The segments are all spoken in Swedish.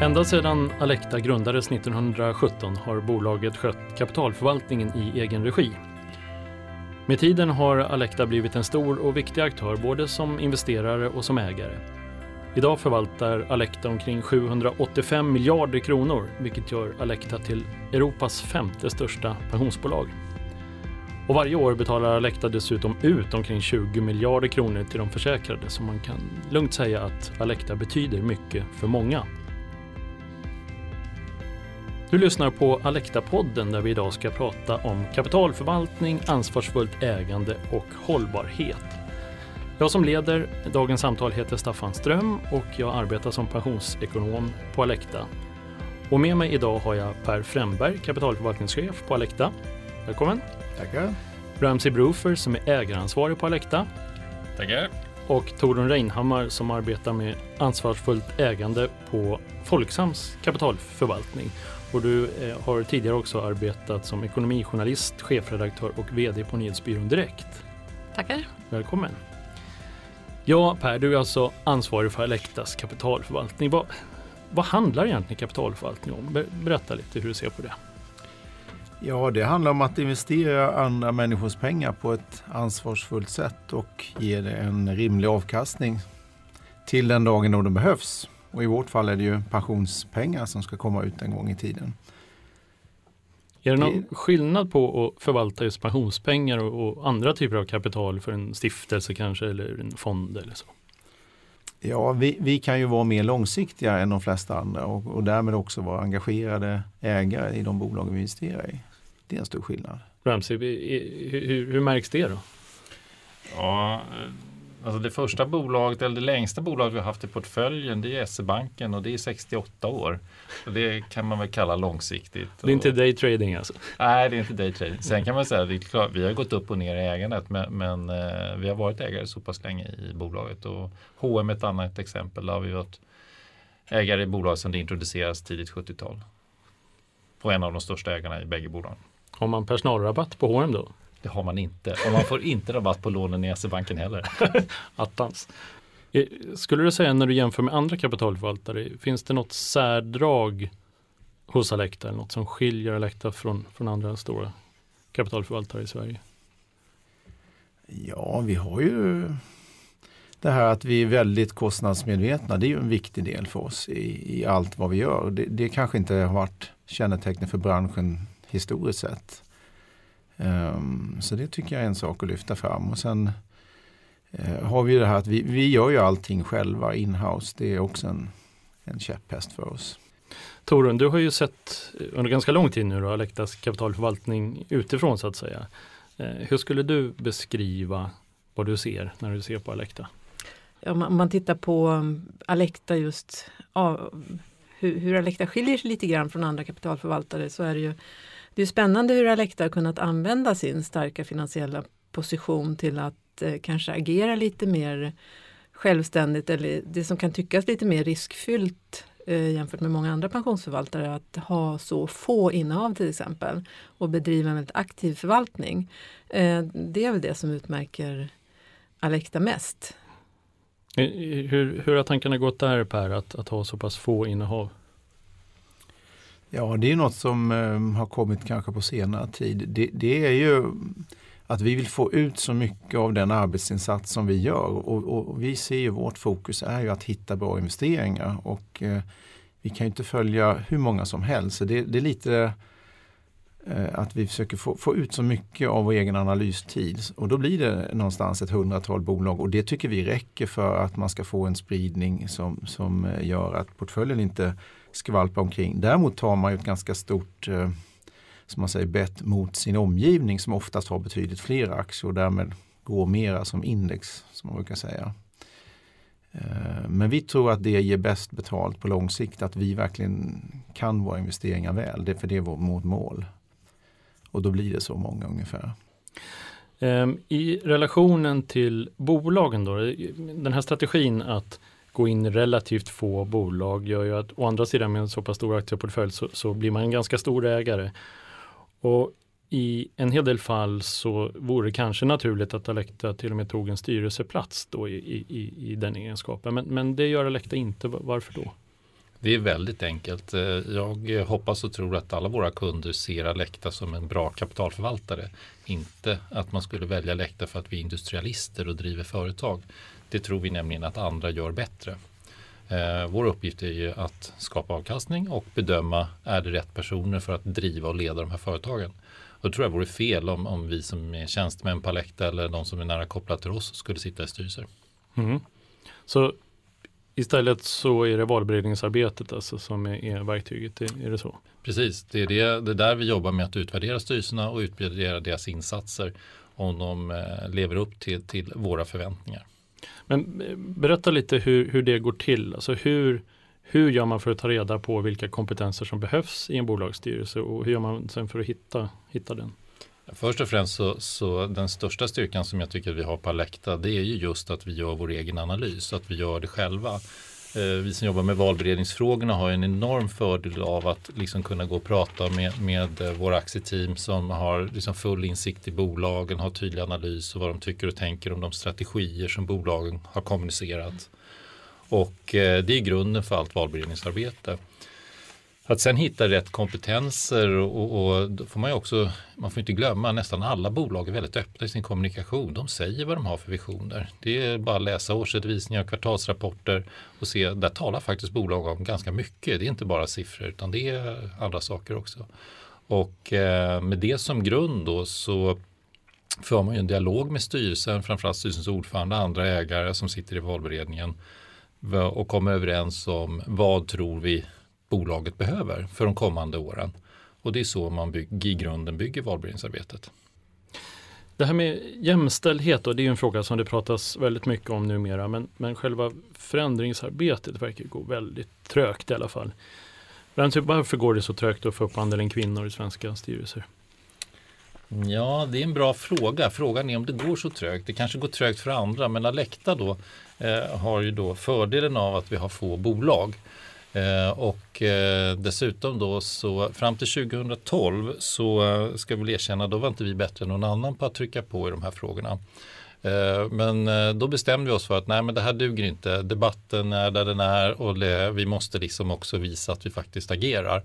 Ända sedan Alecta grundades 1917 har bolaget skött kapitalförvaltningen i egen regi. Med tiden har Alecta blivit en stor och viktig aktör både som investerare och som ägare. Idag förvaltar Alecta omkring 785 miljarder kronor vilket gör Alecta till Europas femte största pensionsbolag. Och varje år betalar Alecta dessutom ut omkring 20 miljarder kronor till de försäkrade så man kan lugnt säga att Alecta betyder mycket för många. Du lyssnar på Alecta-podden där vi idag ska prata om kapitalförvaltning, ansvarsfullt ägande och hållbarhet. Jag som leder dagens samtal heter Staffan Ström och jag arbetar som pensionsekonom på Alecta. Och med mig idag har jag Per Fremberg, kapitalförvaltningschef på Alecta. Välkommen! Tackar! Ramsey Brufer som är ägaransvarig på Alecta. Tackar! Och Torun Reinhammar som arbetar med ansvarsfullt ägande på Folksams kapitalförvaltning. Och du eh, har tidigare också arbetat som ekonomijournalist, chefredaktör och VD på Nyhetsbyrån Direkt. Tackar. Välkommen. Ja, Per, du är alltså ansvarig för Alectas kapitalförvaltning. Vad, vad handlar egentligen kapitalförvaltning om? Berätta lite hur du ser på det. Ja, det handlar om att investera andra människors pengar på ett ansvarsfullt sätt och ge det en rimlig avkastning till den dagen då det behövs. Och i vårt fall är det ju pensionspengar som ska komma ut en gång i tiden. Är det någon skillnad på att förvalta just pensionspengar och, och, andra typer av kapital för en stiftelse kanske eller en fond eller så? Ja, vi, vi kan ju vara mer långsiktiga än de flesta andra och, och därmed också vara engagerade ägare i de bolag vi investerar i. Det är en stor skillnad. Ramsey, hur, hur märks det då? Ja, Alltså det första bolaget, eller det längsta bolaget vi har haft i portföljen det är SE-banken och det är 68 år. Och det kan man väl kalla långsiktigt. Det är inte daytrading alltså? Nej, det är inte daytrading. Sen kan man säga att vi har gått upp och ner i ägandet men, men eh, vi har varit ägare så pass länge i bolaget. Och H&M är ett annat exempel. Där har vi varit ägare i bolag sedan det introducerades tidigt 70-tal. Och en av de största ägarna i bägge bolagen. Har man personalrabatt på H&M då? Det har man inte. Och man får inte rabatt på lånen i SE-banken heller. Attans. Eh, skulle du säga när du jämför med andra kapitalförvaltare, finns det något särdrag hos Alecta, något som skiljer Alecta från, från andra stora kapitalförvaltare i Sverige? Ja, vi har ju det här att vi är väldigt kostnadsmedvetna. Det är ju en viktig del för oss i, i allt vad vi gör. Det, det kanske inte har varit kännetecknet för branschen historiskt sett. Um, så det tycker jag är en sak att lyfta fram. Och sen uh, har vi det här att vi, vi gör ju allting själva inhouse. Det är också en, en käpphäst för oss. Torun, du har ju sett under ganska lång tid nu då, Alectas kapitalförvaltning utifrån så att säga. Uh, hur skulle du beskriva vad du ser när du ser på Alecta? Ja, om man tittar på um, Alecta just, ja, hur, hur Alecta skiljer sig lite grann från andra kapitalförvaltare så är det ju det är spännande hur Alecta har kunnat använda sin starka finansiella position till att eh, kanske agera lite mer självständigt eller det som kan tyckas lite mer riskfyllt eh, jämfört med många andra pensionsförvaltare att ha så få innehav till exempel och bedriva en väldigt aktiv förvaltning. Eh, det är väl det som utmärker Alecta mest. Eh, hur, hur har tankarna gått där Per, att, att ha så pass få innehav? Ja, det är något som eh, har kommit kanske på senare tid. Det, det, är ju att vi vill få ut så mycket av den arbetsinsats som vi gör och, och vi ser ju vårt fokus är ju att hitta bra investeringar och eh, vi kan ju inte följa hur många som helst. Så det, det är lite eh, att vi försöker få, få, ut så mycket av vår egen analystid och då blir det någonstans ett hundratal bolag och det tycker vi räcker för att man ska få en spridning som, som eh, gör att portföljen inte skvalpa omkring. Däremot tar man ju ett ganska stort eh, som man säger, bett mot sin omgivning som oftast har betydligt fler aktier och därmed går mera som index som man brukar säga. Eh, men vi tror att det ger bäst betalt på lång sikt, att vi verkligen kan våra investeringar väl. Det är för det är vårt mål. Och då blir det så många ungefär. Ehm, I relationen till bolagen då, den här strategin att gå in i relativt få bolag gör ju att å andra sidan med en så pass stor aktieportfölj så, så blir man en ganska stor ägare. Och i en hel del fall så vore det kanske naturligt att Alecta till och med tog en styrelseplats då i, i, i den egenskapen. Men, men det gör Alecta inte. Varför då? Det är väldigt enkelt. Eh, jag hoppas och tror att alla våra kunder ser Alecta som en bra kapitalförvaltare. Inte att man skulle välja Alecta för att vi är industrialister och driver företag. Det tror vi nämligen att andra gör bättre. Eh, vår uppgift är ju att skapa avkastning och bedöma är det rätt personer för att driva och leda de här företagen. Och då tror jag vore fel om, om vi som är tjänstemän på Alecta eller de som är nära kopplat till oss skulle sitta i styrelser. Mm. Så istället så är det valberedningsarbetet alltså som är, verktyget, är, är det så? Precis, det är, det, det är där vi jobbar med att utvärdera styrelserna och utvärdera deras insatser om de eh, lever upp till, till våra förväntningar. Men eh, berätta lite hur, hur det går till. Alltså hur, hur gör man för att ta reda på vilka kompetenser som behövs i en bolagsstyrelse och hur gör man sen för att hitta, hitta den? Först och främst så, så den största styrkan som jag tycker att vi har på Alekta det är ju just att vi gör vår egen analys, att vi gör det själva. Eh, vi som jobbar med valberedningsfrågorna har en enorm fördel av att liksom kunna gå och prata med, med eh, våra aktieteam som har liksom full insikt i bolagen, har tydlig analys och vad de tycker och tänker om de strategier som bolagen har kommunicerat. Och eh, det är grunden för allt valberedningsarbete. Att sen hitta rätt kompetenser och, och då får man ju också, man får inte glömma, nästan alla bolag är väldigt öppna i sin kommunikation. De säger vad de har för visioner. Det är bara att läsa årsredovisningar och kvartalsrapporter och se, där talar faktiskt bolag om ganska mycket. Det är inte bara siffror utan det är andra saker också. Och eh, med det som grund då så för man ju en dialog med styrelsen, framförallt styrelsens ordförande, andra ägare som sitter i valberedningen och kommer överens om vad tror vi bolaget behöver för de kommande åren. Och det är så man i grunden bygger valberedningsarbetet. Det här med jämställdhet då, det är en fråga som det pratas väldigt mycket om numera men, men själva förändringsarbetet verkar gå väldigt trögt i alla fall. Varför går det så trögt att få upp andelen kvinnor i svenska styrelser? Ja, det är en bra fråga. Frågan är om det går så trögt. Det kanske går trögt för andra, men Alekta då eh, har ju då fördelen av att vi har få bolag. Eh, och eh, dessutom då så fram till 2012 så eh, ska vi erkänna då var inte vi bättre än någon annan på att trycka på i de här frågorna. Men då bestämde vi oss för att nej men det här duger inte. Debatten är där den är och det, vi måste liksom också visa att vi faktiskt agerar.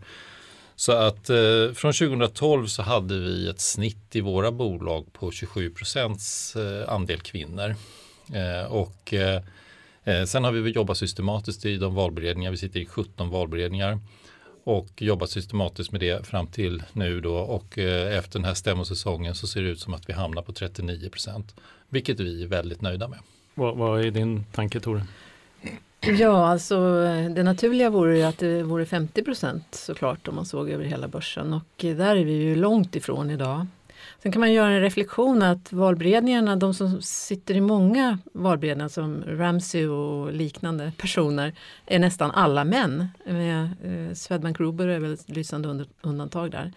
Så att från 2012 så hade vi ett snitt i våra bolag på 27 procents andel kvinnor. och Eh, sen har vi jobbat systematiskt i de valberedningar, vi sitter i 17 valberedningar och jobbat systematiskt med det fram till nu då och eh, efter den här stämmosäsongen så ser det ut som att vi hamnar på 39 procent, vilket vi är väldigt nöjda med. Vad, vad är din tanke Tore? Ja, alltså det naturliga vore ju att det vore 50 procent såklart om man såg över hela börsen och där är vi ju långt ifrån idag. Sen kan man göra en reflektion att valberedningarna, de som sitter i många valberedningar som Ramsey och liknande personer, är nästan alla män. Med, eh, Swedbank Ruber är väl ett lysande undantag där.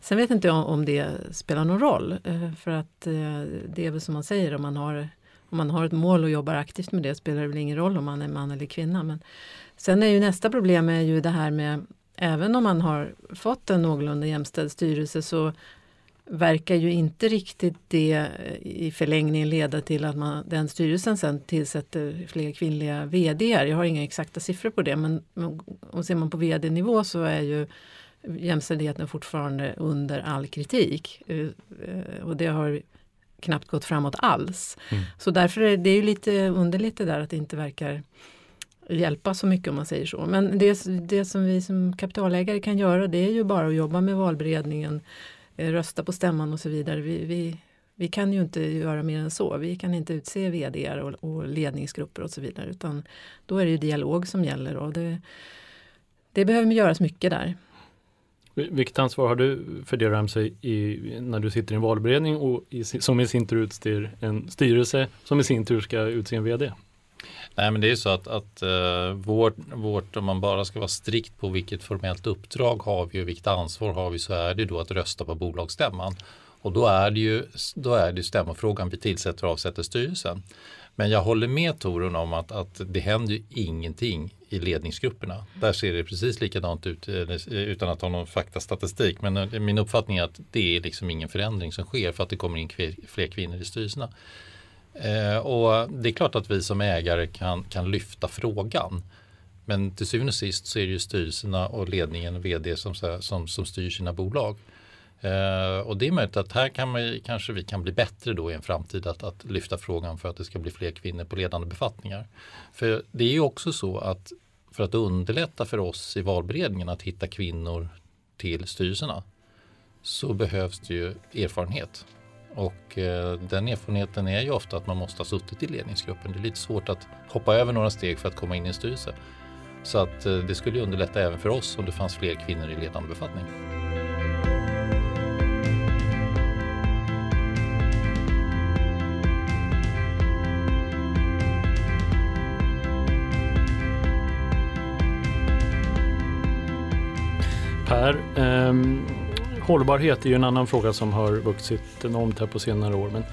Sen vet inte jag om det spelar någon roll. Eh, för att eh, det är väl som man säger, om man, har, om man har ett mål och jobbar aktivt med det spelar det väl ingen roll om man är man eller kvinna. Men sen är ju nästa problem är ju det här med Även om man har fått en någorlunda jämställd styrelse så verkar ju inte riktigt det i förlängningen leda till att man, den styrelsen sen tillsätter fler kvinnliga vd Jag har inga exakta siffror på det men om ser man på vd-nivå så är ju jämställdheten fortfarande under all kritik. Eh, och det har knappt gått framåt alls. Mm. Så därför är det ju lite underligt det där att det inte verkar hjälpa så mycket om man säger så. Men det, det som vi som kapitalägare kan göra det är ju bara att jobba med valberedningen Eh, Eh, rösta på stämman och så vidare. Vi, vi, vi kan ju inte göra mer än så. Vi kan inte utse vd och, och ledningsgrupper och så vidare utan då är det ju dialog som gäller och det, det behöver göras mycket där. Vilket ansvar har du för det Ramsey i, när du sitter i en valberedning och i, som i sin tur utser en styrelse som i sin tur ska utse en vd? Nej men det är ju så att, att uh, vårt, vårt, om man bara ska vara strikt på vilket formellt uppdrag har vi och vilket ansvar har vi så är det då att rösta på bolagsstämman. Och då är det ju då är det stämmofrågan vi tillsätter och avsätter styrelsen. Men jag håller med Torun om att, att det händer ju ingenting i ledningsgrupperna. Där ser det precis likadant ut utan att ha någon faktastatistik. Men eh, min uppfattning är att det är liksom ingen förändring som sker för att det kommer in fler kvinnor i styrelserna. Eh, och det är klart att vi som ägare kan, kan lyfta frågan. men till syvende och sist så är det ju styrelserna och ledningen och vd som, som, som styr sina bolag. Eh, och det är möjligt att här kan man, kanske vi kan bli bättre då i en framtid att, att lyfta frågan för att det ska bli fler kvinnor på ledande befattningar. För det är ju också så att för att underlätta för oss i valberedningen att hitta kvinnor till styrelserna så behövs det ju erfarenhet. Och eh, den erfarenheten är ju ofta att man måste ha suttit i ledningsgruppen. Det är lite svårt att hoppa över några steg för att komma in i en styrelse. Så att eh, det skulle underlätta även för oss om det fanns fler kvinnor i ledande befattning. Per, ehm, hållbarhet är ju en annan fråga som har vuxit enormt här på senare år. Men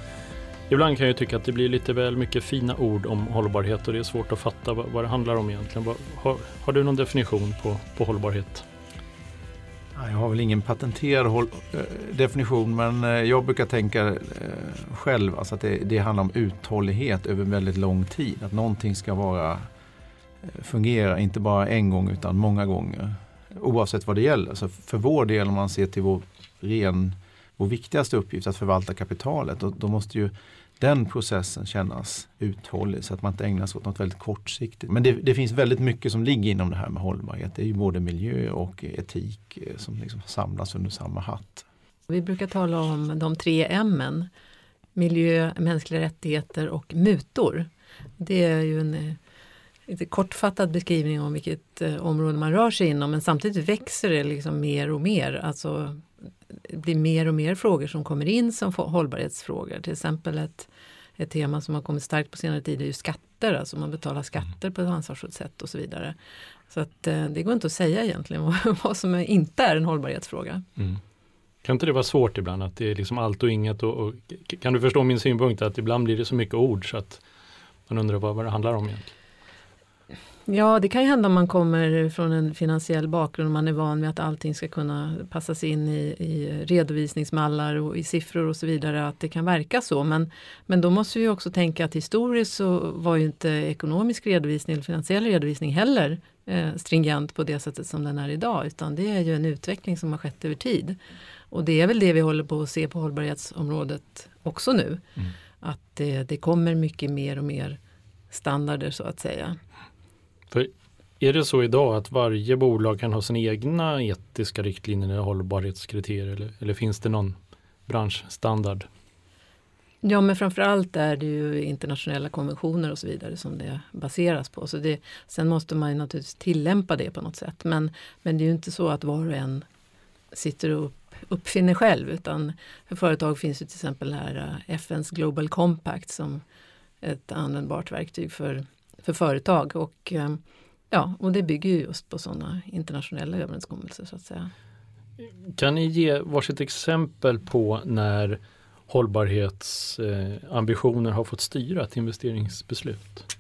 ibland kan jag tycka att det blir lite väl mycket fina ord om hållbarhet och det är svårt att fatta vad, vad det handlar om egentligen. Har, har, du någon definition på, på hållbarhet? Jag har väl ingen patenterad eh, definition men eh, jag brukar tänka eh, själv alltså att det, det, handlar om uthållighet över väldigt lång tid. Att någonting ska vara fungera, inte bara en gång utan många gånger oavsett vad det gäller. Så för vår del om man ser till vår, ren, vår viktigaste uppgift att förvalta kapitalet då, då måste ju den processen kännas uthållig så att man inte ägnar sig åt något väldigt kortsiktigt. Men det, det, finns väldigt mycket som ligger inom det här med hållbarhet. Det är ju både miljö och etik eh, som liksom samlas under samma hatt. Vi brukar tala om de tre M. Miljö, mänskliga rättigheter och mutor. Det är ju en eh, lite kortfattad beskrivning om vilket eh, område man rör sig inom men samtidigt växer det liksom mer och mer. Alltså, det blir mer och mer frågor som kommer in som hållbarhetsfrågor. Till exempel ett, ett tema som har kommit starkt på senare tid är ju skatter, alltså man betalar skatter på ett ansvarsfullt sätt och så vidare. Så att eh, det går inte att säga egentligen vad som inte är en hållbarhetsfråga. Mm. Kan inte det vara svårt ibland att det är liksom allt och inget och, och, kan du förstå min synpunkt att ibland blir det så mycket ord så att man undrar vad, vad det handlar om egentligen? Ja, det kan ju hända om man kommer från en finansiell bakgrund och man är van vid att allting ska kunna passas in i, i redovisningsmallar och i siffror och så vidare, att det kan verka så. Men, men då måste vi också tänka att historiskt så var ju inte ekonomisk redovisning eller finansiell redovisning heller eh, stringent på det sättet som den är idag, utan det är ju en utveckling som har skett över tid. Och det är väl det vi håller på att se på hållbarhetsområdet också nu. Mm. Att det, det kommer mycket mer och mer standarder så att säga. För är det så idag att varje bolag kan ha sina egna etiska riktlinjer eller hållbarhetskriterier eller, eller finns det någon branschstandard? Ja men framförallt är det ju internationella konventioner och så vidare som det baseras på. Så det, sen måste man ju naturligtvis tillämpa det på något sätt. Men, men det är ju inte så att var och en sitter och upp, uppfinner själv utan för företag finns ju till exempel här eh, FNs Global Compact som ett användbart verktyg för för företag. Och, eh, ja, och det bygger just på sådana internationella överenskommelser så att säga. Kan ni ge varsitt exempel på när hållbarhetsambitioner har fått styra ett investeringsbeslut?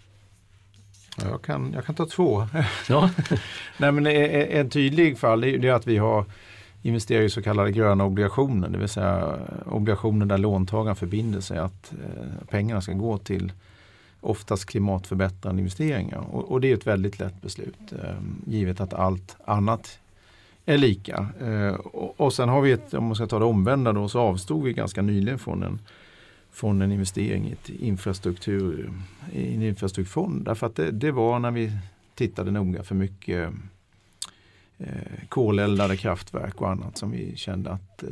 Jag kan, jag kan ta två. Ja. Nej, men en tydlig fall är att vi har investerat i så kallade gröna obligationer, det vill säga obligationer där låntagaren förbinder sig att eh, pengarna ska gå till oftast klimatförbättrande investeringar. Och, och det är ett väldigt lätt beslut eh, givet att allt annat är lika. Eh, och, och, sen har vi ett, om man ska ta det omvända då, så avstod vi ganska nyligen från en, från en investering i, ett infrastruktur, i en infrastrukturfond. Därför att det, det var när vi tittade noga för mycket eh, koleldade kraftverk och annat som vi kände att eh,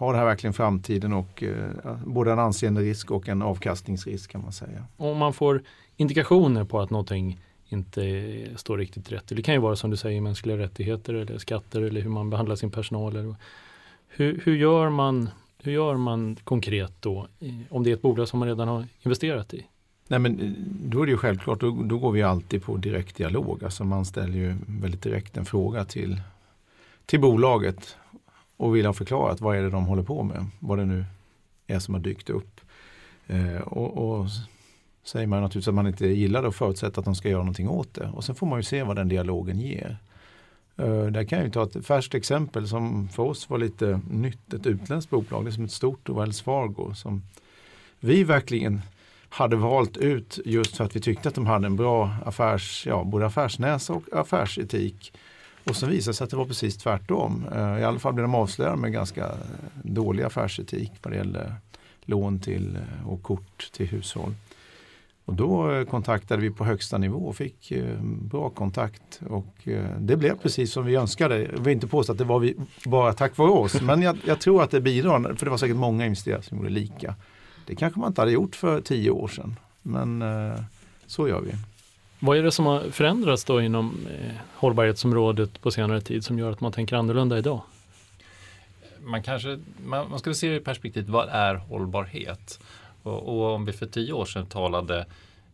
har det här verkligen framtiden och eh, både en anseende risk och en avkastningsrisk kan man säga. Om man får indikationer på att någonting inte står riktigt rätt. Det kan ju vara som du säger mänskliga rättigheter eller skatter eller hur man behandlar sin personal. Eller, hur, hur, gör man, hur gör man konkret då om det är ett bolag som man redan har investerat i? Nej, men då är det ju självklart, då, då går vi alltid på direkt dialog. Alltså man ställer ju väldigt direkt en fråga till, till bolaget och vill ha förklarat vad är det de håller på med. Vad det nu är som har dykt upp. Eh, och, och säger man naturligtvis att man inte gillar det och förutsätter att de ska göra någonting åt det. Och sen får man ju se vad den dialogen ger. Eh, där kan jag ju ta ett färskt exempel som för oss var lite nytt. Ett utländskt bolag, det är som ett stort och Wells Fargo som vi verkligen hade valt ut just för att vi tyckte att de hade en bra affärs, ja, både affärsnäsa och affärsetik. Och så visade det sig att det var precis tvärtom. I alla fall blev de avslöjade med ganska dålig affärsetik vad det gällde lån till och kort till hushåll. Och då eh, kontaktade vi på högsta nivå och fick eh, bra kontakt. Och eh, det blev precis som vi önskade. Jag vill inte påstå att det var vi, bara tack vare oss, men jag, jag, tror att det bidrar. För det var säkert många investerare som gjorde lika. Det kanske man inte hade gjort för tio år sedan. Men så gör vi. Vad är det som har förändrats då inom eh, hållbarhetsområdet på senare tid som gör att man tänker annorlunda idag? Man kanske man, man ska se det i perspektivet, vad är hållbarhet? Och, och, om vi för tio år sedan talade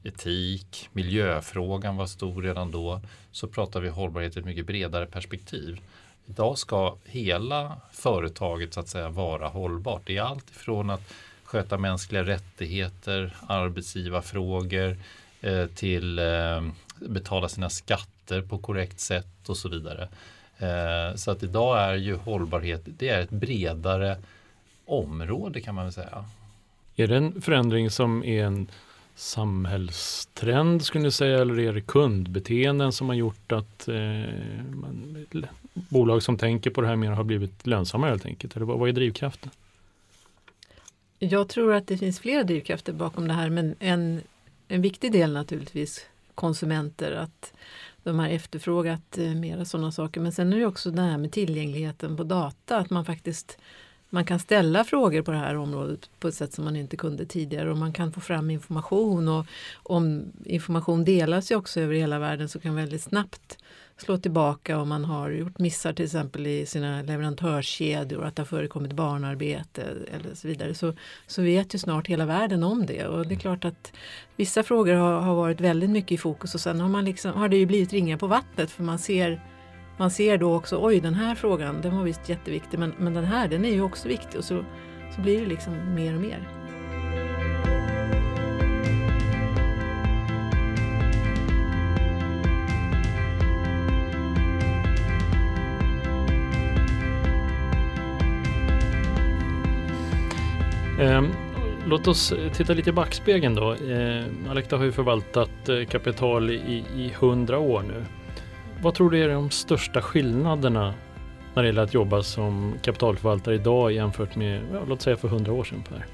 etik, miljöfrågan var stor redan då, så pratar vi hållbarhet i ett mycket bredare perspektiv. Idag ska hela företaget så att säga vara hållbart. Det är allt ifrån att sköta mänskliga rättigheter, arbetsgivarfrågor till eh, betala sina skatter på korrekt sätt och så vidare. Eh, så att idag är ju hållbarhet det är ett bredare område kan man väl säga. Är det en förändring som är en samhällstrend skulle ni säga eller är det kundbeteenden som har gjort att eh, man, bolag som tänker på det här mer har blivit lönsamma helt enkelt? Eller vad, vad är drivkraften? Jag tror att det finns flera drivkrafter bakom det här men en, en viktig del naturligtvis konsumenter att de har efterfrågat eh, mera sådana saker. Men sen är det också det här med tillgängligheten på data, att man faktiskt man kan ställa frågor på det här området på ett sätt som man inte kunde tidigare och man kan få fram information och om information delas ju också över hela världen så kan väldigt snabbt slå tillbaka om man har gjort missar till exempel i sina leverantörskedjor, att det har förekommit barnarbete eller så vidare. Så, så vet ju snart hela världen om det och det är klart att vissa frågor har, har varit väldigt mycket i fokus och sen har, man liksom, har det ju blivit ringar på vattnet för man ser man ser då också, oj den här frågan den var visst jätteviktig men, men den här den är ju också viktig och så, så blir det liksom mer och mer. Ehm, låt oss titta lite i backspegeln då. Ehm, Alekta har ju förvaltat eh, kapital i, i 100 år nu. Vad tror du är de största skillnaderna när det gäller att jobba som kapitalförvaltare idag jämfört med, ja, låt säga för hundra år sedan Per?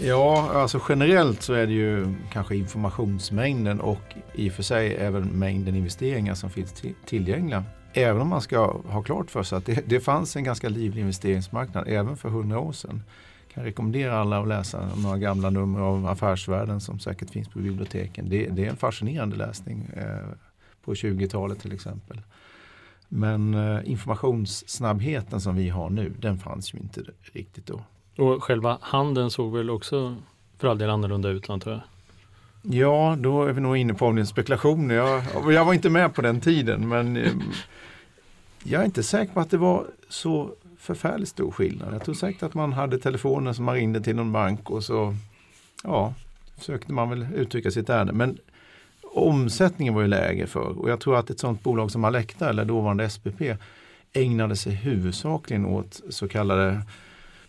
Ja, alltså generellt så är det ju kanske informationsmängden och i och för sig även mängden investeringar som finns tillgängliga. Även om man ska ha klart för sig att det, det fanns en ganska livlig investeringsmarknad även för hundra år sedan. Jag kan rekommendera alla att läsa några gamla nummer av Affärsvärlden som säkert finns på biblioteken. Det, det är en fascinerande läsning. Eh, på 20-talet till exempel. Men eh, informationssnabbheten som vi har nu, den fanns ju inte riktigt då. Och själva handeln såg väl också för all del annorlunda ut antar jag? Ja, då är vi nog inne på en spekulation. Jag, jag var inte med på den tiden men eh, jag är inte säker på att det var så förfärligt stor skillnad. Jag tror säkert att man hade telefoner som man ringde till någon bank och så ja, försökte man väl uttrycka sitt ärende. Men omsättningen var ju lägre för och jag tror att ett sådant bolag som Alecta eller dåvarande SPP ägnade sig huvudsakligen åt så kallade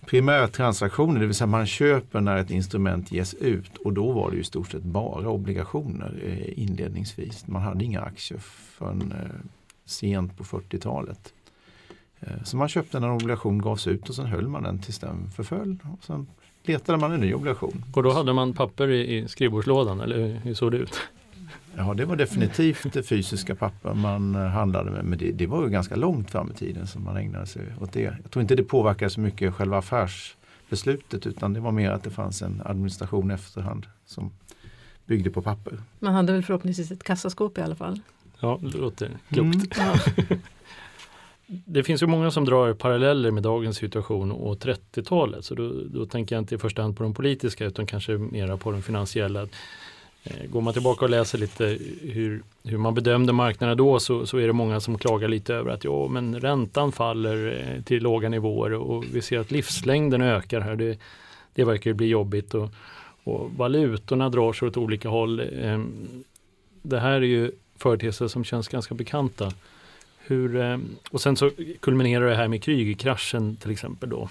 primärtransaktioner, det vill säga man köper när ett instrument ges ut och då var det ju i stort sett bara obligationer eh, inledningsvis. Man hade inga aktier förrän eh, sent på 40-talet. Eh, så man köpte när en obligation gavs ut och sen höll man den tills den förföll. Och sen letade man en ny obligation. Och då hade man papper i skrivbordslådan eller hur såg det ut? Ja, det var definitivt det fysiska papper man eh, handlade med. Men det, det, var ju ganska långt fram i tiden som man ägnade sig åt det. Jag tror inte det påverkade så mycket själva affärsbeslutet utan det var mer att det fanns en administration efterhand som byggde på papper. Man hade väl förhoppningsvis ett kassaskåp i alla fall. Ja, det låter klokt. Mm. det finns ju många som drar paralleller med dagens situation och 30-talet. Så då, då tänker jag inte i första hand på de politiska utan kanske mera på de finansiella. Eh, går man tillbaka och läser lite hur, hur man bedömde marknaden då så, så är det många som klagar lite över att ja, men räntan faller eh, till låga nivåer och vi ser att livslängden ökar här. Det, det verkar bli jobbigt och, och valutorna drar sig åt olika håll. Ehm, det här är ju företeelser som känns ganska bekanta. Hur, ehm, och sen så kulminerar det här med krygkraschen till exempel då.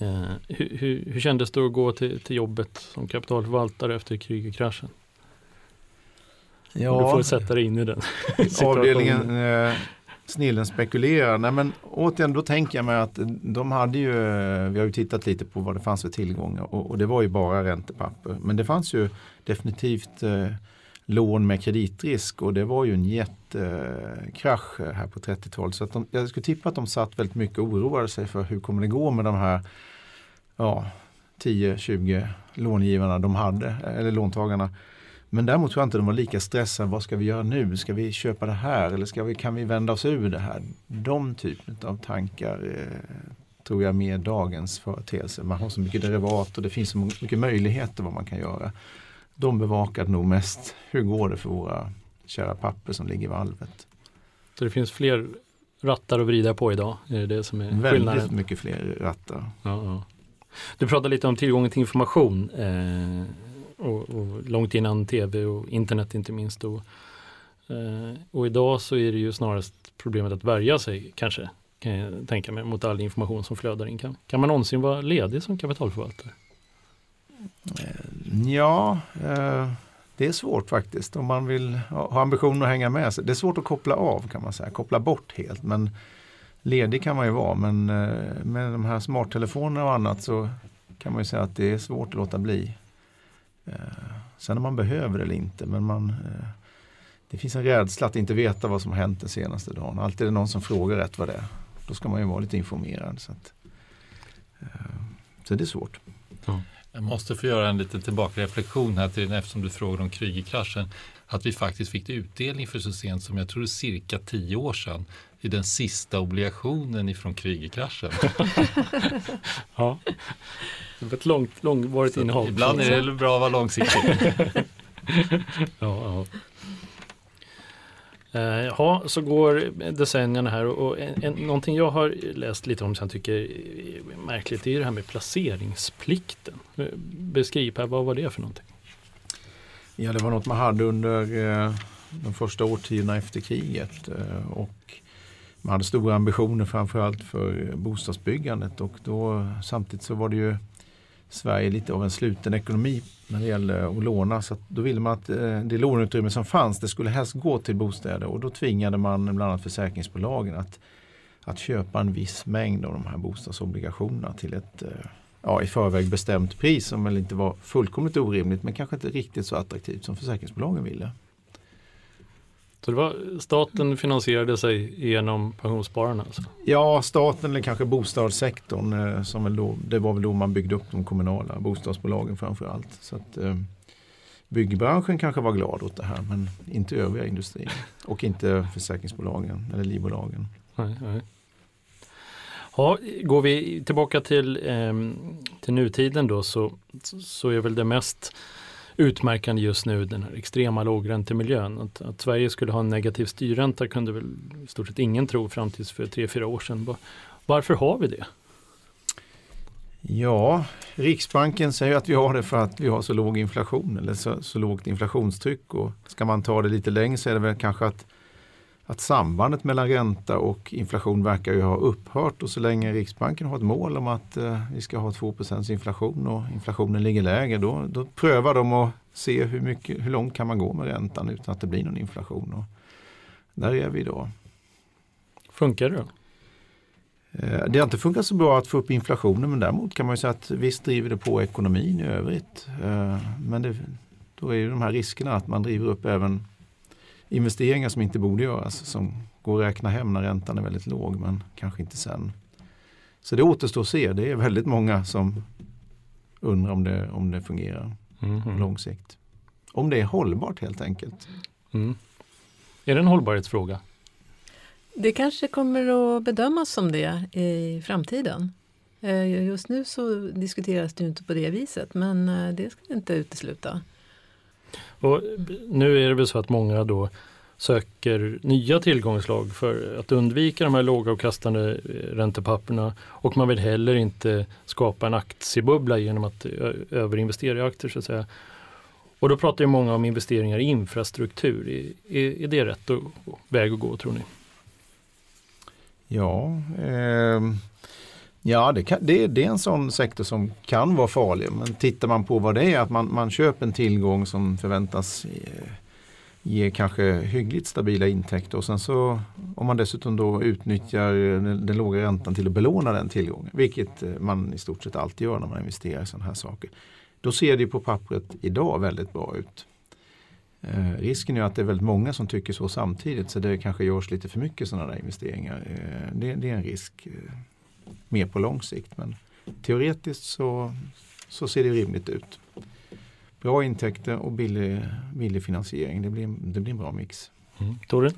Eh, hur, hur, hur kändes det att gå till, till jobbet som kapitalförvaltare efter Krügerkraschen? Ja, du får sätta dig in i den Avdelningen eh, Snillen spekulerar. Nej men återigen, då tänker jag mig att de hade ju, vi har ju tittat lite på vad det fanns för tillgångar och, och det var ju bara räntepapper. Men det fanns ju definitivt eh, lån med kreditrisk och det var ju en jättekrasch här på 30-talet. Så att de, jag skulle tippa att de satt väldigt mycket och oroade sig för hur kommer det gå med de här ja, 10-20 långivarna de hade, eller låntagarna. Men däremot tror jag inte de var lika stressade. Vad ska vi göra nu? Ska vi köpa det här? Eller ska vi, kan vi vända oss ur det här? De typen av tankar eh, tror jag mer dagens företeelse. Man har så mycket derivat och det finns så mycket möjligheter vad man kan göra. De bevakade nog mest hur går det för våra kära papper som ligger i valvet. Så det finns fler rattar att vrida på idag? Är det det som är Väldigt skillnaden? mycket fler rattar. Ja, ja. Du pratade lite om tillgången till information. Eh, och, och, långt innan tv och internet inte minst. Och, eh, och idag så är det ju snarast problemet att värja sig kanske, kan jag tänka mig, mot all information som flödar in. Kan, kan man någonsin vara ledig som kapitalförvaltare? Eh, ja, eh, det är svårt faktiskt om man vill ha ambitionen att hänga med. sig. Det är svårt att koppla av kan man säga, koppla bort helt. Men ledig kan man ju vara men eh, med de här smarttelefonerna och annat så kan man ju säga att det är svårt att låta bli. Eh, sen om man behöver det eller inte, men man, eh, det finns en rädsla att inte veta vad som har hänt den senaste dagen. Alltid är det någon som frågar rätt vad det är. Då ska man ju vara lite informerad. Så, att, så det är svårt. Ja. Jag måste få göra en liten tillbakareflektion här till eftersom du frågade om Krügerkraschen. Att vi faktiskt fick utdelning för så sent som jag tror cirka tio år sedan i den sista obligationen ifrån Krügerkraschen. ja. Det var ett långt, långvarigt innehav. Ibland är det bra att vara långsiktig. ja, ja. Eh, ja, så går decennierna här och, en, en, någonting jag har läst lite om som jag tycker är märkligt är det här med placeringsplikten. Beskriv här, vad var det för någonting? Ja, det var något man hade under eh, de första årtiondena efter kriget eh, och man hade stora ambitioner framförallt för bostadsbyggandet och då samtidigt så var det ju Sverige lite av en sluten ekonomi när det gäller att låna. Så att då ville man att eh, det låneutrymme som fanns det skulle helst gå till bostäder och då tvingade man bland annat försäkringsbolagen att, att köpa en viss mängd av de här bostadsobligationerna till ett eh, ja, i förväg bestämt pris som väl inte var fullkomligt orimligt men kanske inte riktigt så attraktivt som försäkringsbolagen ville. Så det var, staten finansierade sig genom pensionsspararna? Alltså. Ja, staten eller kanske bostadssektorn. Eh, som väl då, det var väl då man byggde upp de kommunala bostadsbolagen framför allt. Så att, eh, byggbranschen kanske var glad åt det här men inte övriga industrier. Och inte försäkringsbolagen eller livbolagen. Nej, nej. Ja, går vi tillbaka till, eh, till nutiden då så, så är väl det mest utmärkande just nu den här extrema lågräntemiljön. Att, att Sverige skulle ha en negativ styrränta kunde väl i stort sett ingen tro fram tills för tre fyra år sedan. Varför har vi det? Ja, Riksbanken säger att vi har det för att vi har så låg inflation eller så, så lågt inflationstryck. Och ska man ta det lite längre så är det väl kanske att att sambandet mellan ränta och inflation verkar ju ha upphört och så länge Riksbanken har ett mål om att eh, vi ska ha 2% inflation och inflationen ligger lägre då, då prövar de att se hur, mycket, hur långt kan man gå med räntan utan att det blir någon inflation. Och där är vi idag. Funkar det då? Eh, det har inte funkat så bra att få upp inflationen men däremot kan man säga att visst driver det på ekonomin i övrigt. Eh, men det, då är ju de här riskerna att man driver upp även investeringar som inte borde göras som går att räkna hem när räntan är väldigt låg men kanske inte sen. Så det återstår att se. Det är väldigt många som undrar om det, om det fungerar mm. på lång sikt. Om det är hållbart helt enkelt. Mm. Är det en hållbarhetsfråga? Det kanske kommer att bedömas som det i framtiden. Eh, just nu så diskuteras det inte på det viset men eh, det ska vi inte utesluta. Och nu är det väl så att många då söker nya tillgångslag för att undvika de här lågavkastande eh, räntepapperna och man vill heller inte skapa en aktiebubbla genom att eh, överinvestera i aktier så att säga. Och då pratar ju många om investeringar i infrastruktur. Är, är det rätt väg att gå tror ni? Ja, eh, Ja, det, kan, det, det, är en sån sektor som kan vara farlig. Men tittar man på vad det är, att man, man köper en tillgång som förväntas eh, ge kanske hyggligt stabila intäkter och sen så om man dessutom då utnyttjar den, den låga räntan till att belåna den tillgången, vilket eh, man i stort sett alltid gör när man investerar i sådana här saker. Då ser det på pappret idag väldigt bra ut. Eh, risken är att det är väldigt många som tycker så samtidigt så det kanske görs lite för mycket sådana där investeringar. Eh, det, det, är en risk eh, mer på lång sikt men teoretiskt så, så ser det rimligt ut. Bra intäkter och billig, billig finansiering. Det blir, det blir en bra mix. Mm. Tore?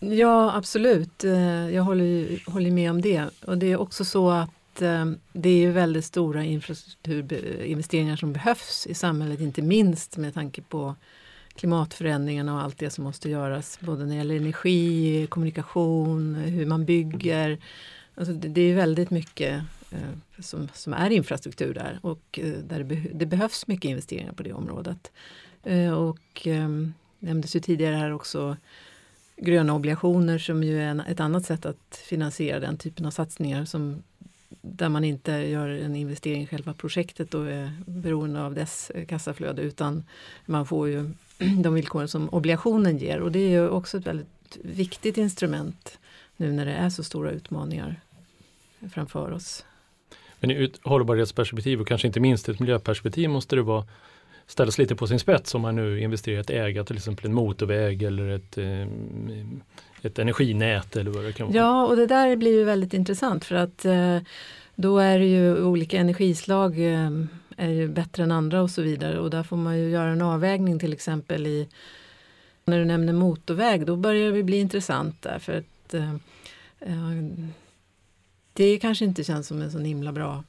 Ja absolut, eh, jag håller, håller med om det. Och det är också så att eh, det är väldigt stora infrastrukturinvesteringar som behövs i samhället, inte minst med tanke på klimatförändringarna och allt det som måste göras, både när det gäller energi, kommunikation, hur man bygger. Alltså det, det är väldigt mycket Eh, som, som är infrastruktur där och eh, där det, be det, behövs mycket investeringar på det området. Eh, och eh, nämndes ju tidigare här också gröna obligationer som ju är en, ett annat sätt att finansiera den typen av satsningar som där man inte gör en investering i själva projektet och är beroende av dess eh, kassaflöde utan man får ju de villkor som obligationen ger och det är ju också ett väldigt viktigt instrument nu när det är så stora utmaningar framför oss. Men ur ett hållbarhetsperspektiv och kanske inte minst ett miljöperspektiv måste det vara ställas lite på sin spets om man nu investerar i att äga till exempel en motorväg eller ett, eh, ett energinät eller vad det kan vara. Ja, och det där blir ju väldigt intressant för att eh, då är det ju olika energislag eh, är ju bättre än andra och så vidare och där får man ju göra en avvägning till exempel i när du nämner motorväg då börjar det bli intressant där för att det kanske inte känns som en så himla bra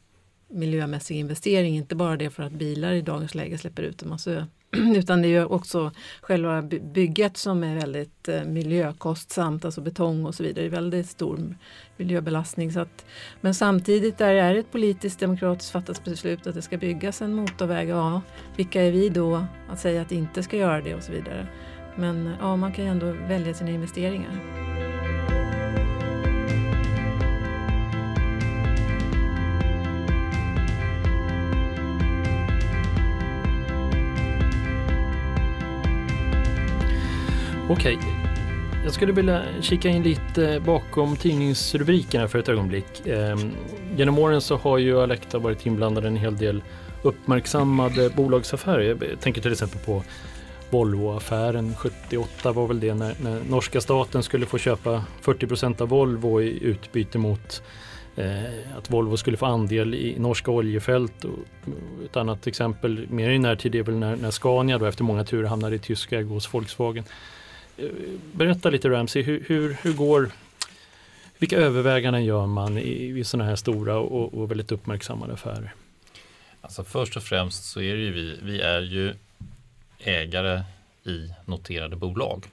miljömässig investering. Inte bara det för att bilar i dagens läge släpper ut en massa utan det är ju också själva bygget som är väldigt eh, miljökostsamt, alltså betong och så vidare. Det är väldigt stor miljöbelastning. Så att, men samtidigt där är det ett politiskt demokratiskt fattat beslut att det ska byggas en motorväg. Ja, vilka är vi då att säga att det inte ska göra det och så vidare. Men ja, man kan ju ändå välja sina investeringar. Okej, okay. jag skulle vilja kika in lite bakom tidningsrubrikerna för ett ögonblick. Ehm, genom åren så har ju Alecta varit inblandad i en hel del uppmärksammade bolagsaffärer. Jag tänker till exempel på Volvo-affären 78 var väl det när, när, norska staten skulle få köpa 40% av Volvo i utbyte mot eh, att Volvo skulle få andel i norska oljefält. Och ett annat exempel mer i närtid är väl när, när Scania då efter många turer hamnade i tysk ägo hos Volkswagen. Eh, berätta lite Ramsey, hur, hur, hur går vilka överväganden gör man i, i sådana här stora och, och, väldigt uppmärksammade affärer? Alltså först och främst så är det ju vi, vi är ju ägare i noterade bolag.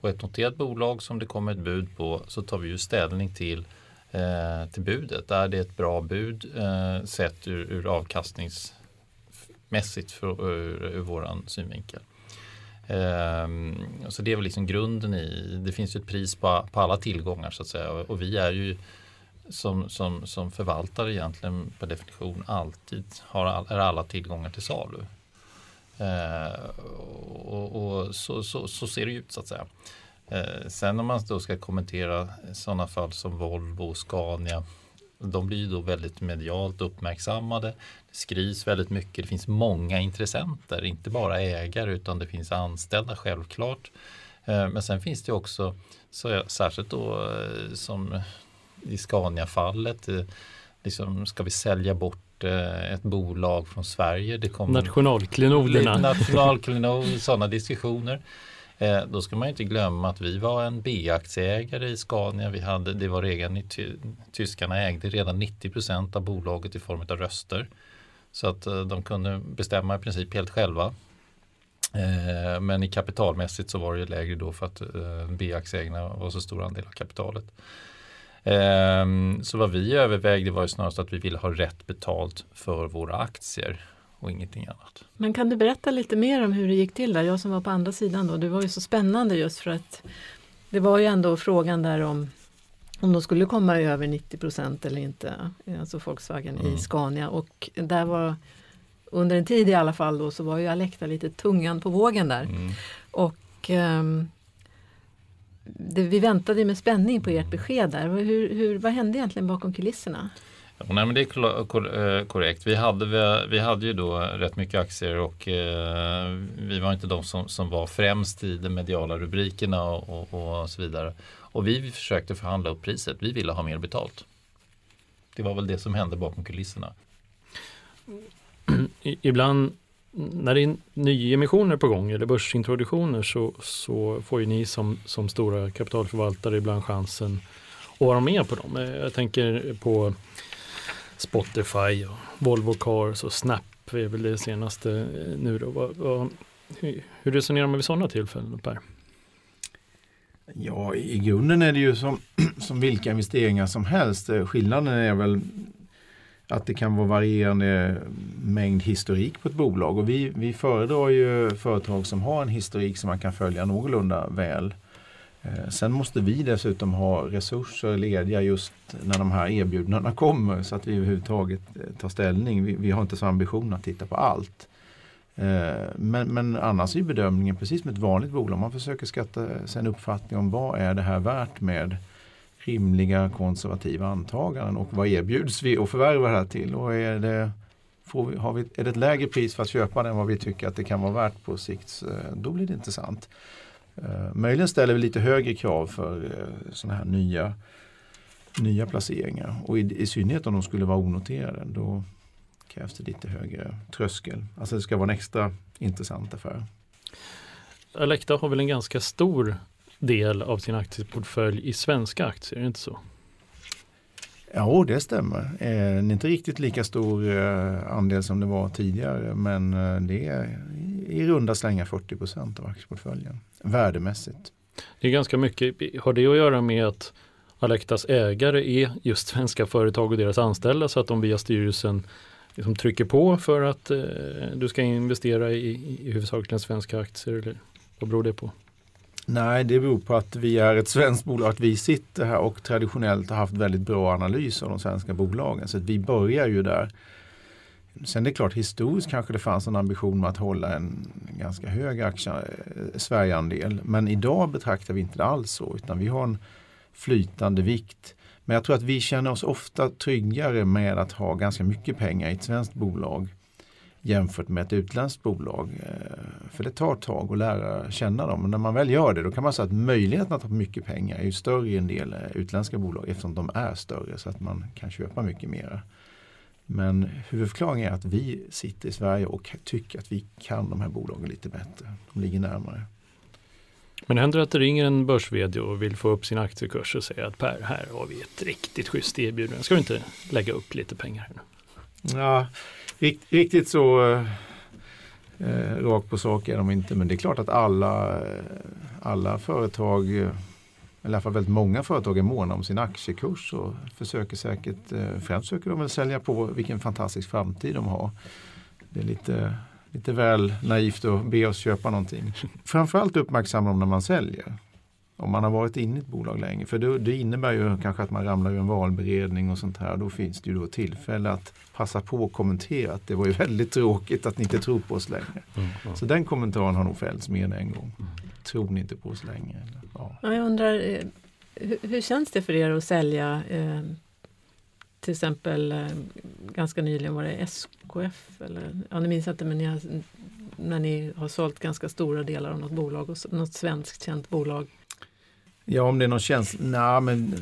Och ett noterat bolag som det kommer ett bud på så tar vi ju ställning till, eh, till budet. Är det ett bra bud eh, sett ur, ur avkastningsmässigt för, ur, ur vår synvinkel. Ehm, så det är väl liksom grunden i, det finns ju ett pris på, på alla tillgångar så att säga och vi är ju som, som, som förvaltare egentligen per definition alltid har all, är alla tillgångar till salu. Eh, och, och så, så, så, ser det ut så att säga. Eh, sen om man då ska kommentera sådana fall som Volvo och Scania de blir då väldigt medialt uppmärksammade. Det skrivs väldigt mycket. Det finns många intressenter, inte bara ägare utan det finns anställda självklart. Eh, men sen finns det också, så särskilt då eh, som i Scania-fallet, eh, liksom, ska vi sälja bort ett bolag från Sverige? Det kommer Nationalklenoderna. Nationalklenod, sådana diskussioner. Eh, då ska man inte glömma att vi var en B-aktieägare i Scania. Vi hade, det var redan i ty, tyskarna ägde redan 90% av bolaget i form av röster. Så att eh, de kunde bestämma i princip helt själva. Eh, men i kapitalmässigt så var det lägre då för att eh, B-aktieägarna var så stor andel av kapitalet. Ehm, så vad vi övervägde var ju snarast att vi ville ha rätt betalt för våra aktier och ingenting annat. Men kan du berätta lite mer om hur det gick till där? Jag som var på andra sidan då, det var ju så spännande just för att det var ju ändå frågan där om om de skulle komma över 90 procent eller inte, alltså Volkswagen mm. i Scania. Och där var under en tid i alla fall då så var ju Alecta lite tungan på vågen där. Mm. Och um, det, vi väntade med spänning på ert besked där. Hur, hur, vad hände egentligen bakom kulisserna? Nej, men det är eh, korrekt. Vi hade, vi hade ju då rätt mycket aktier och eh, vi var inte de som, som var främst i de mediala rubrikerna och, och, och, så vidare. Och vi försökte förhandla upp priset. Vi ville ha mer betalt. Det var väl det som hände bakom kulisserna. Ibland när det är nyemissioner på gång eller börsintroduktioner så, så får ju ni som, som stora kapitalförvaltare ibland chansen att vara med på dem. Eh, jag tänker på Spotify och Volvo Cars och Snap är väl det senaste eh, nu då. Vad, vad, hur resonerar man vid sådana tillfällen Per? Ja, i grunden är det ju som, som vilka investeringar som helst. Eh, skillnaden är väl att det kan vara varierande mängd historik på ett bolag. Och vi, vi föredrar ju företag som har en historik som man kan följa någorlunda väl. Eh, sen måste vi dessutom ha resurser lediga just när de här erbjudandena kommer så att vi överhuvudtaget eh, tar ställning. Vi, vi har inte så ambition att titta på allt. Eh, men, men annars är bedömningen precis som ett vanligt bolag. Man försöker skatta sig en uppfattning om vad är det här värt med rimliga konservativa antaganden och vad erbjuds vi att förvärva det här till? Och är, det, får vi, har vi, är det ett lägre pris för att köpa den än vad vi tycker att det kan vara värt på sikt, då blir det intressant. Eh, möjligen ställer vi lite högre krav för eh, sådana här nya, nya placeringar. Och i, i synnerhet om de skulle vara onoterade. Då krävs det lite högre tröskel. Alltså det ska vara en extra intressant affär. Alecta har väl en ganska stor del av sin aktieportfölj i svenska aktier, är det inte så? Ja, det stämmer. Eh, inte riktigt lika stor eh, andel som det var tidigare men eh, det är i runda slängar 40 procent av aktieportföljen värdemässigt. Det är ganska mycket. Har det att göra med att Alectas ägare är just svenska företag och deras anställda så att de via styrelsen liksom trycker på för att eh, du ska investera i, i huvudsakligen svenska aktier? Eller vad beror det på? Nej, det beror på att vi är ett svenskt bolag, att vi sitter här och traditionellt har haft väldigt bra analys av de svenska bolagen. Så att vi börjar ju där. Sen är det klart, historiskt kanske det fanns en ambition med att hålla en ganska hög aktie, eh, Sverigeandel. Men idag betraktar vi inte det alls så, utan vi har en flytande vikt. Men jag tror att vi känner oss ofta tryggare med att ha ganska mycket pengar i ett svenskt bolag jämfört med ett utländskt bolag. Eh, för det tar ett tag att lära känna dem. Men när man väl gör det då kan man säga att möjligheten att ha mycket pengar är ju större i en del eh, utländska bolag eftersom de är större så att man kan köpa mycket mera. Men huvudförklaringen är att vi sitter i Sverige och tycker att vi kan de här bolagen lite bättre. De ligger närmare. Men händer det att det ringer en börs och vill få upp sin aktiekurs och säger att Per, här har vi ett riktigt schysst erbjudande. Ska du inte lägga upp lite pengar? Här nu? Ja, riktigt så eh, eh, rakt på sak är de inte. Men det är klart att alla, eh, alla företag, eh, eller i alla fall väldigt många företag är måna om sin aktiekurs och försöker säkert, eh, främst försöker de väl sälja på vilken fantastisk framtid de har. Det är lite, lite väl naivt att be oss köpa någonting. Framförallt uppmärksamma dem när man säljer. Om man har varit inne i ett bolag länge. För det, det innebär ju kanske att man ramlar ur en valberedning och sånt här. Då finns det ju då tillfälle att passa på att kommentera att det var ju väldigt tråkigt att ni inte tror på oss längre. Mm, ja. Så den kommentaren har nog fällts mer än en gång. Mm. Tror ni inte på oss längre? Ja. ja. jag undrar, eh, hur, hur, känns det för er att sälja eh, till exempel eh, ganska nyligen var det SKF eller ja, ni minns inte men ni har, när ni har sålt ganska stora delar av något bolag, något svenskt känt bolag Ja, om det är någon känsla? Nej, men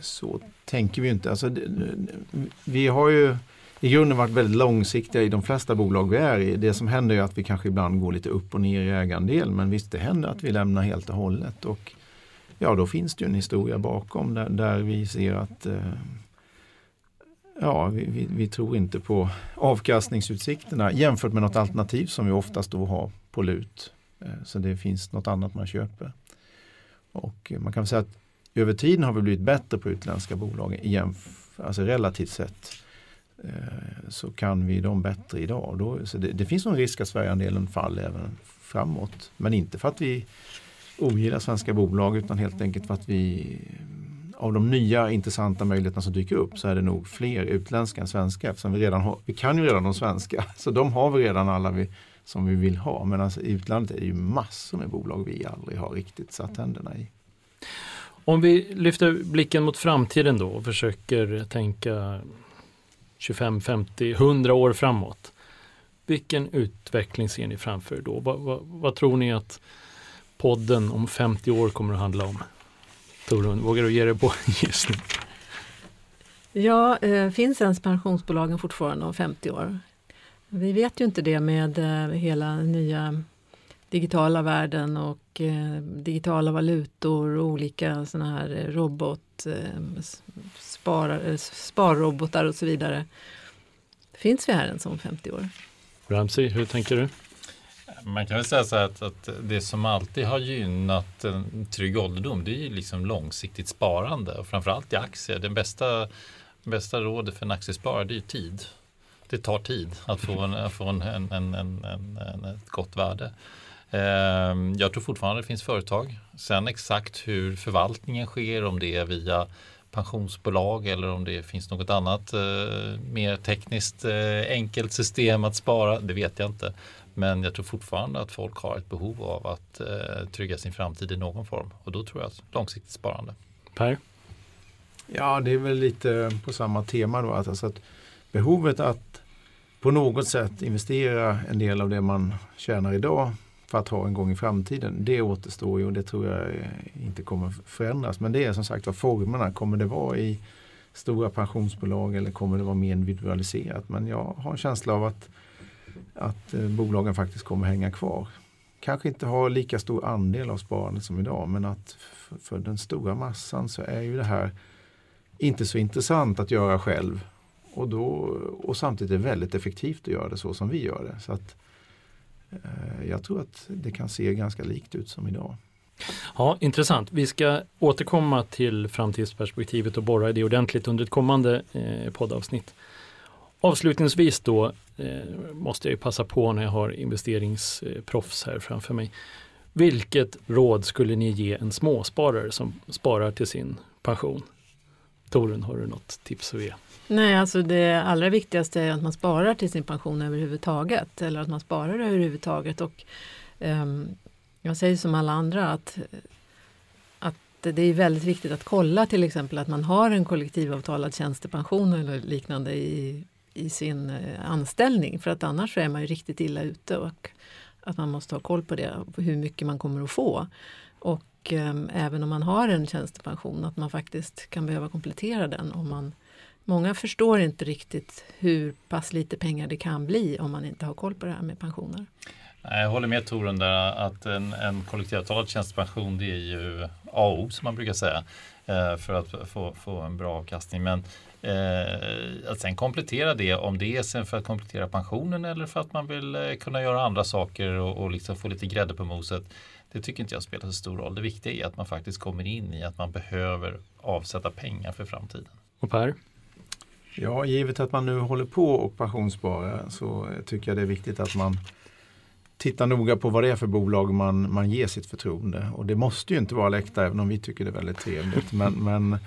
så tänker vi inte. Alltså, vi har ju i grunden varit väldigt långsiktiga i de flesta bolag vi är i. Det som händer är att vi kanske ibland går lite upp och ner i ägandel. Men visst, det händer att vi lämnar helt och hållet. Och ja, då finns det ju en historia bakom där, där vi ser att eh, ja, vi, vi, vi, tror inte på avkastningsutsikterna jämfört med något alternativ som vi oftast då har på lut. Eh, så det finns något annat man köper. Och man kan säga att över tiden har vi blivit bättre på utländska bolag alltså relativt sett. Eh, så kan vi dem bättre idag. Då, så det, det finns någon risk att Sverigeandelen faller även framåt. Men inte för att vi ogillar svenska bolag utan helt enkelt för att vi av de nya intressanta möjligheterna som dyker upp så är det nog fler utländska än svenska eftersom vi redan har, vi kan ju redan de svenska. Så de har vi redan alla vi, som vi vill ha. Men alltså, i utlandet är det ju massor med bolag vi aldrig har riktigt satt tänderna i. Om vi lyfter blicken mot framtiden då och försöker tänka 25, 50, 100 år framåt. Vilken utveckling ser ni framför då? Vad, vad, vad tror ni att podden om 50 år kommer att handla om? Torun, vågar du ge dig på en gissning? Ja, eh, finns ens pensionsbolagen fortfarande om 50 år? Vi vet ju inte det med eh, hela nya digitala världen och eh, digitala valutor och olika sådana här robot, eh, spar, eh, sparrobotar och så vidare. Finns vi här ens om 50 år? Ramsey, hur tänker du? Man kan väl säga så här att, att, det som alltid har gynnat en trygg ålderdom det är ju liksom långsiktigt sparande och framförallt i aktier. Den bästa, bästa rådet för en aktiesparare det är tid. Det tar tid att få, en, få en, en, en, en, ett gott värde. Ehm, jag tror fortfarande det finns företag. Sen exakt hur förvaltningen sker, om det är via pensionsbolag eller om det finns något annat eh, mer tekniskt eh, enkelt system att spara, det vet jag inte. Men jag tror fortfarande att folk har ett behov av att eh, trygga sin framtid i någon form och då tror jag att långsiktigt sparande. Per? Ja, det är väl lite på samma tema då. Alltså att behovet att på något sätt investera en del av det man tjänar idag för att ha en gång i framtiden. Det återstår ju och det tror jag inte kommer förändras. Men det är som sagt vad formerna. Kommer det vara i stora pensionsbolag eller kommer det vara mer individualiserat? Men jag har en känsla av att, att eh, bolagen faktiskt kommer hänga kvar. Kanske inte ha lika stor andel av sparandet som idag men att för den stora massan så är ju det här inte så intressant att göra själv. Och, då, och samtidigt är det väldigt effektivt att göra det så som vi gör det. Så att Eh, jag tror att det kan se ganska likt ut som idag. Ja, intressant. Vi ska återkomma till framtidsperspektivet och borra i det ordentligt under ett kommande eh, poddavsnitt. Avslutningsvis då eh, måste jag passa på när jag har investeringsproffs här framför mig. Vilket råd skulle ni ge en småsparare som sparar till sin pension? Torun, har du något tips att ge? Nej, alltså det allra viktigaste är att man sparar till sin pension överhuvudtaget. Eller att man sparar överhuvudtaget. Och, um, jag säger som alla andra att, att det är väldigt viktigt att kolla till exempel att man har en kollektivavtalad tjänstepension eller liknande i, i sin eh, anställning. För att annars är man ju riktigt illa ute. Och att man måste ha koll på det, hur mycket man kommer att få. Och och ehm, även om man har en tjänstepension att man faktiskt kan behöva komplettera den om man Många förstår inte riktigt hur pass lite pengar det kan bli om man inte har koll på det här med pensioner. Jag håller med Torun där att en, en kollektivavtalad tjänstepension det är ju A och O som man brukar säga eh, för att få, få en bra avkastning. Men eh, att sen komplettera det om det är sen för att komplettera pensionen eller för att man vill eh, kunna göra andra saker och, och liksom få lite grädde på moset. Det tycker inte jag spelar så stor roll. Det viktiga är att man faktiskt kommer in i att man behöver avsätta pengar för framtiden. Och Per? Ja, givet att man nu håller på och pensionssparar så tycker jag det är viktigt att man tittar noga på vad det är för bolag man, man ger sitt förtroende. Och det måste ju inte vara Alecta även om vi tycker det är väldigt trevligt. Men, men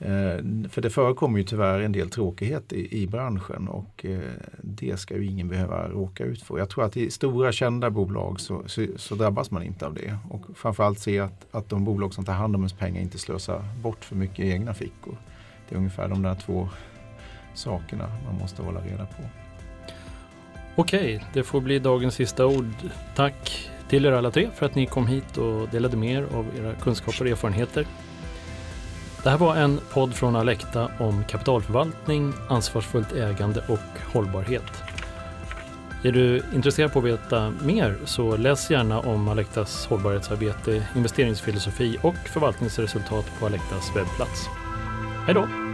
Eh, för det förekommer ju tyvärr en del tråkighet i, i branschen och eh, det ska ju ingen behöva råka ut för. Jag tror att i stora kända bolag så, så, så drabbas man inte av det. Och framförallt se att, att de bolag som tar hand om ens pengar inte slösar bort för mycket i egna fickor. Det är ungefär de där två sakerna man måste hålla reda på. Okej, det får bli dagens sista ord. Tack till er alla tre för att ni kom hit och delade med er av era kunskaper och erfarenheter. Det här var en podd från Alekta om kapitalförvaltning, ansvarsfullt ägande och hållbarhet. Är du intresserad på att veta mer så läs gärna om Alektas hållbarhetsarbete, investeringsfilosofi och förvaltningsresultat på Alektas webbplats. Hej då!